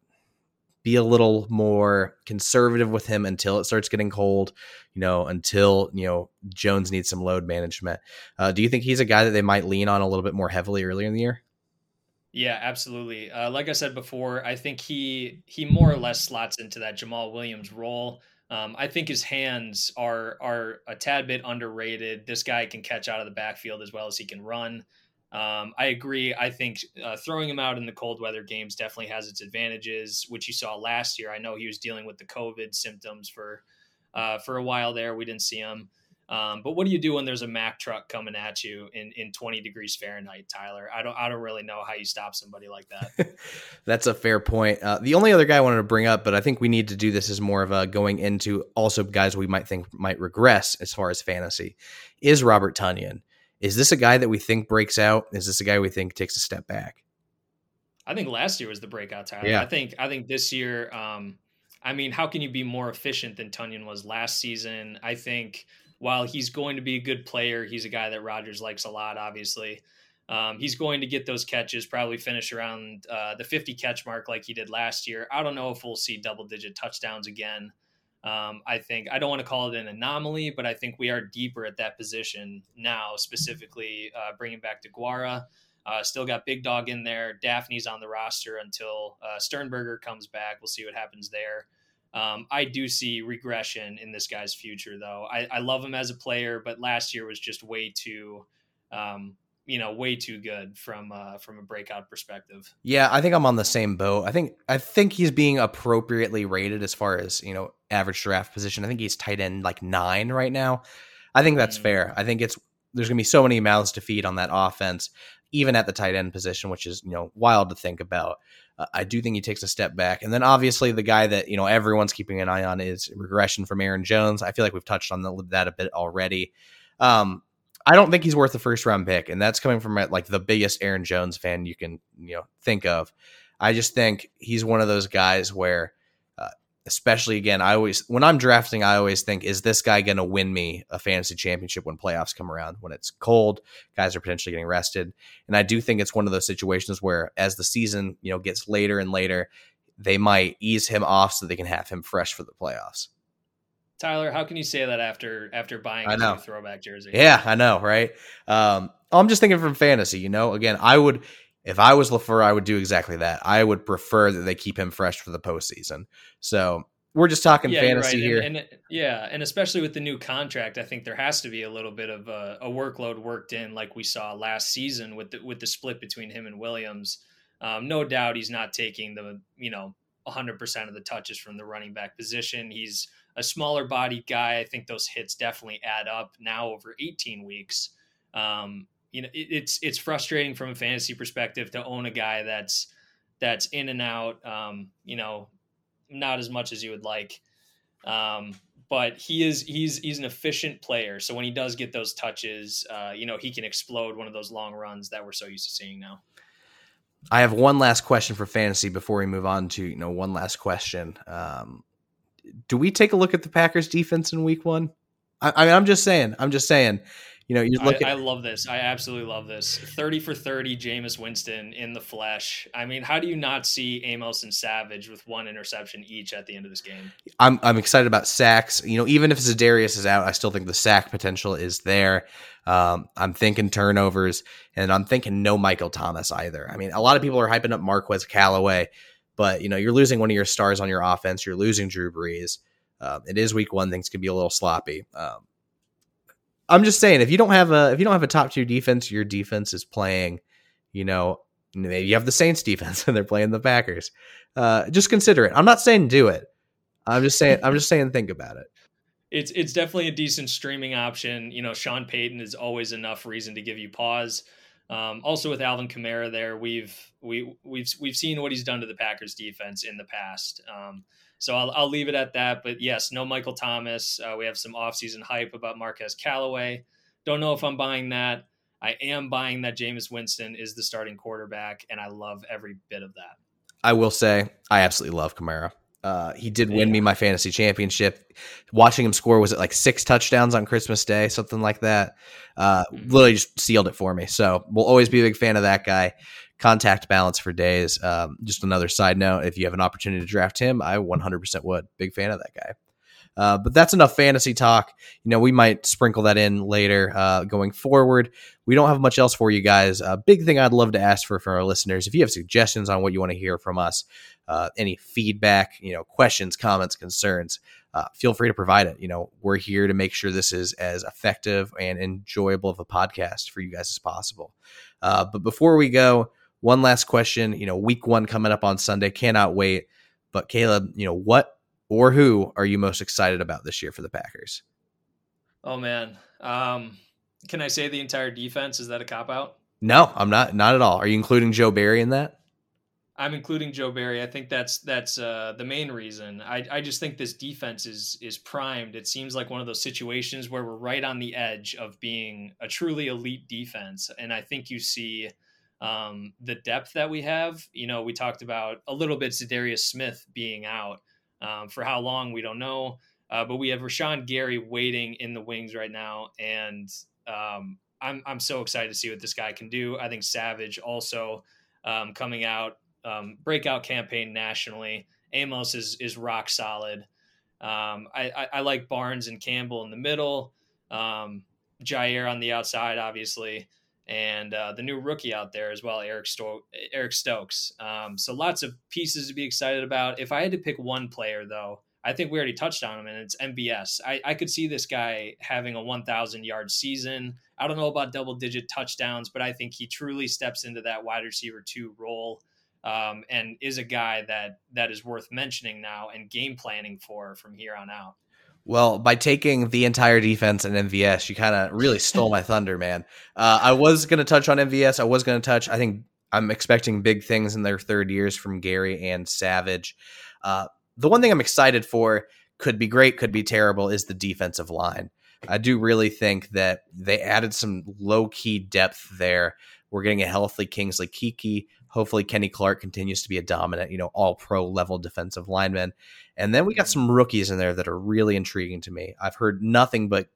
be a little more conservative with him until it starts getting cold, you know, until, you know, Jones needs some load management. Uh, do you think he's a guy that they might lean on a little bit more heavily earlier in the year? Yeah, absolutely. Uh, like I said before, I think he he more or less slots into that Jamaal Williams role. Um, I think his hands are are a tad bit underrated. This guy can catch out of the backfield as well as he can run. Um, I agree. I think uh, throwing him out in the cold weather games definitely has its advantages, which you saw last year. I know he was dealing with the COVID symptoms for uh, for a while there. We didn't see him. Um, but what do you do when there's a Mack truck coming at you in, in 20 degrees Fahrenheit, Tyler? I don't I don't really know how you stop somebody like that. *laughs* That's a fair point. Uh, the only other guy I wanted to bring up, but I think we need to do this as more of a going into also guys we might think might regress as far as fantasy, is Robert Tonyan. Is this a guy that we think breaks out? Is this a guy we think takes a step back? I think last year was the breakout Tyler. Yeah. I think I think this year, um, I mean, how can you be more efficient than Tonyan was last season? I think while he's going to be a good player, he's a guy that Rodgers likes a lot, obviously. Um, he's going to get those catches, probably finish around uh, the 50 catch mark like he did last year. I don't know if we'll see double digit touchdowns again. Um, I think I don't want to call it an anomaly, but I think we are deeper at that position now, specifically uh, bringing back Deguara. Uh, still got Big Dog in there. Dafney's on the roster until uh, Sternberger comes back. We'll see what happens there. Um, I do see regression in this guy's future, though. I, I love him as a player, but last year was just way too, um, you know, way too good from uh, from a breakout perspective. Yeah, I think I'm on the same boat. I think I think he's being appropriately rated as far as you know average draft position. I think he's tight end like nine right now. I think that's Mhm. fair. I think it's there's gonna be so many mouths to feed on that offense, even at the tight end position, which is you know wild to think about. Uh, I do think he takes a step back, and then obviously the guy that you know everyone's keeping an eye on is regression from Aaron Jones. I feel like we've touched on the, that a bit already. Um, I don't think he's worth the first round pick, and that's coming from like the biggest Aaron Jones fan you can you know think of. I just think he's one of those guys where, especially again, I always when I'm drafting, I always think, is this guy going to win me a fantasy championship when playoffs come around? When it's cold, guys are potentially getting rested, and I do think it's one of those situations where, as the season you know gets later and later, they might ease him off so they can have him fresh for the playoffs. Tyler, how can you say that after after buying I a know. new throwback jersey? Yeah, I know, right? Um, I'm just thinking from fantasy, you know. Again, I would, if I was LaFleur, I would do exactly that. I would prefer that they keep him fresh for the postseason. So we're just talking yeah, fantasy right. here. And, and, yeah, and especially with the new contract, I think there has to be a little bit of a, a workload worked in, like we saw last season with the with the split between him and Williams. Um, no doubt, he's not taking the you know 100 percent of the touches from the running back position. He's a smaller bodied guy. I think those hits definitely add up now over 18 weeks. Um, you know, it, it's it's frustrating from a fantasy perspective to own a guy that's that's in and out. Um, you know, not as much as you would like. Um, but he is he's he's an efficient player. So when he does get those touches, uh, you know, he can explode one of those long runs that we're so used to seeing now. I have one last question for fantasy before we move on to you know one last question. Um, do we take a look at the Packers defense in Week One? I, I mean, I'm just saying. I'm just saying. You know, you look. I, at, I love this. I absolutely love this. Thirty for thirty, Jameis Winston in the flesh. I mean, how do you not see Amos and Savage with one interception each at the end of this game? I'm I'm excited about sacks. You know, even if Za'Darius is out, I still think the sack potential is there. Um, I'm thinking turnovers, and I'm thinking no Michael Thomas either. I mean, a lot of people are hyping up Marquez Callaway, but you know, you're losing one of your stars on your offense. You're losing Drew Brees. Uh, it is week one; things could be a little sloppy. Um, I'm just saying, if you don't have a if you don't have a top tier defense, your defense is playing. You know, maybe you have the Saints defense *laughs* and they're playing the Packers. Uh, just consider it. I'm not saying do it. I'm just saying. I'm just saying think about it. It's it's definitely a decent streaming option. You know, Sean Payton is always enough reason to give you pause. Um, also with Alvin Kamara there, we've we we've we've seen what he's done to the Packers defense in the past. Um, so I'll, I'll leave it at that. But yes, no Michael Thomas. Uh, we have some offseason hype about Marquez Callaway. Don't know if I'm buying that. I am buying that Jameis Winston is the starting quarterback, and I love every bit of that. I will say I absolutely love Kamara. Uh, he did win yeah. me my fantasy championship. Watching him score was it like six touchdowns on Christmas Day, something like that. Uh, mm-hmm. Literally just sealed it for me. So we'll always be a big fan of that guy contact balance for days. Um, just another side note: if you have an opportunity to draft him, I 100% would. Big fan of that guy. Uh, but that's enough fantasy talk. You know, we might sprinkle that in later uh, going forward. We don't have much else for you guys. A big thing I'd love to ask for from our listeners: if you have suggestions on what you want to hear from us, uh, any feedback, you know, questions, comments, concerns, uh, feel free to provide it. You know, we're here to make sure this is as effective and enjoyable of a podcast for you guys as possible. Uh, but before we go, one last question. You know, week one coming up on Sunday. Cannot wait. But Caleb, you know, what or who are you most excited about this year for the Packers? Oh man. Um, can I say the entire defense? Is that a cop out? No, I'm not. Not at all. Are you including Joe Barry in that? I'm including Joe Barry. I think that's that's uh, the main reason. I, I just think this defense is is primed. It seems like one of those situations where we're right on the edge of being a truly elite defense, and I think you see um, the depth that we have. You know, we talked about a little bit Za'Darius Smith being out um, for how long we don't know, uh, but we have Rashan Gary waiting in the wings right now, and um, I'm I'm so excited to see what this guy can do. I think Savage also um, coming out um, breakout campaign nationally. Amos is is rock solid. Um, I, I, I, like Barnes and Campbell in the middle. Um, Jaire on the outside, obviously and uh, the new rookie out there as well, Eric Sto- Eric Stokes. Um, so lots of pieces to be excited about. If I had to pick one player, though, I think we already touched on him, and it's MVS. I, I could see this guy having a 1,000 yard season. I don't know about double digit touchdowns, but I think he truly steps into that wide receiver two role. Um, and is a guy that that is worth mentioning now and game planning for from here on out. Well, by taking the entire defense and MVS, you kind of really stole my thunder, man. Uh, I was going to touch on MVS. I was going to touch. I think I'm expecting big things in their third years from Gary and Savage. Uh, the one thing I'm excited for could be great, could be terrible, is the defensive line. I do really think that they added some low key depth there. We're getting a healthy Kingsley Keke. Hopefully, Kenny Clark continues to be a dominant, you know, all pro level defensive lineman. And then we got some rookies in there that are really intriguing to me. I've heard nothing but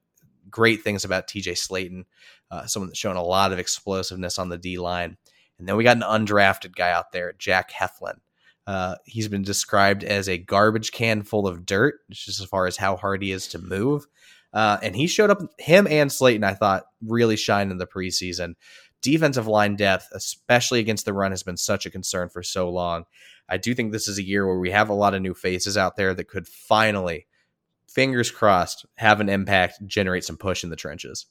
great things about TJ Slaton, uh, someone that's shown a lot of explosiveness on the D line. And then we got an undrafted guy out there, Jack Heflin. Uh, he's been described as a garbage can full of dirt, just as far as how hard he is to move. Uh, and he showed up, him and Slaton, I thought, really shined in the preseason. Defensive line depth, especially against the run, has been such a concern for so long. I do think this is a year where we have a lot of new faces out there that could finally, fingers crossed, have an impact, generate some push in the trenches.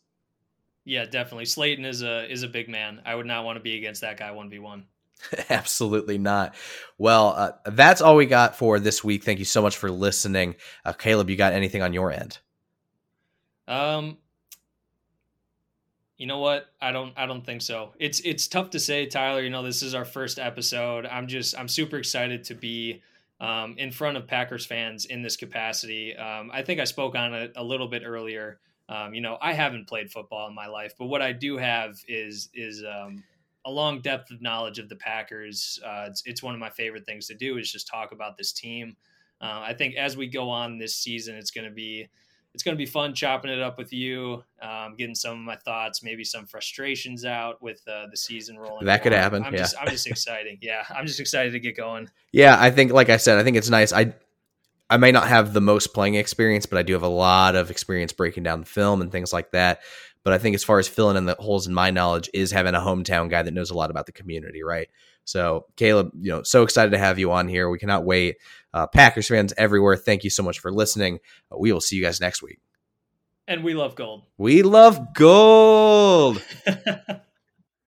Yeah, definitely. Slaton is a is a big man. I would not want to be against that guy one v one. *laughs* Absolutely not. Well, uh, that's all we got for this week. Thank you so much for listening. Uh, Caleb, you got anything on your end? Um, you know what? I don't I don't think so. It's it's tough to say, Tyler. You know, this is our first episode. I'm just I'm super excited to be um, in front of Packers fans in this capacity. Um, I think I spoke on it a little bit earlier. Um, you know, I haven't played football in my life, but what I do have is is um, a long depth of knowledge of the Packers. Uh, it's, it's one of my favorite things to do is just talk about this team. Uh, I think as we go on this season, it's going to be it's going to be fun chopping it up with you, um, getting some of my thoughts, maybe some frustrations out with uh, the season rolling. That could happen. I'm yeah. just, I'm just *laughs* excited. Yeah, I'm just excited to get going. Yeah, I think, like I said, I think it's nice. I I may not have the most playing experience, but I do have a lot of experience breaking down the film and things like that. But I think as far as filling in the holes in my knowledge is having a hometown guy that knows a lot about the community, right? So, Caleb, you know, so excited to have you on here. We cannot wait. Uh, Packers fans everywhere, thank you so much for listening. Uh, we will see you guys next week. And we love gold. We love gold. *laughs*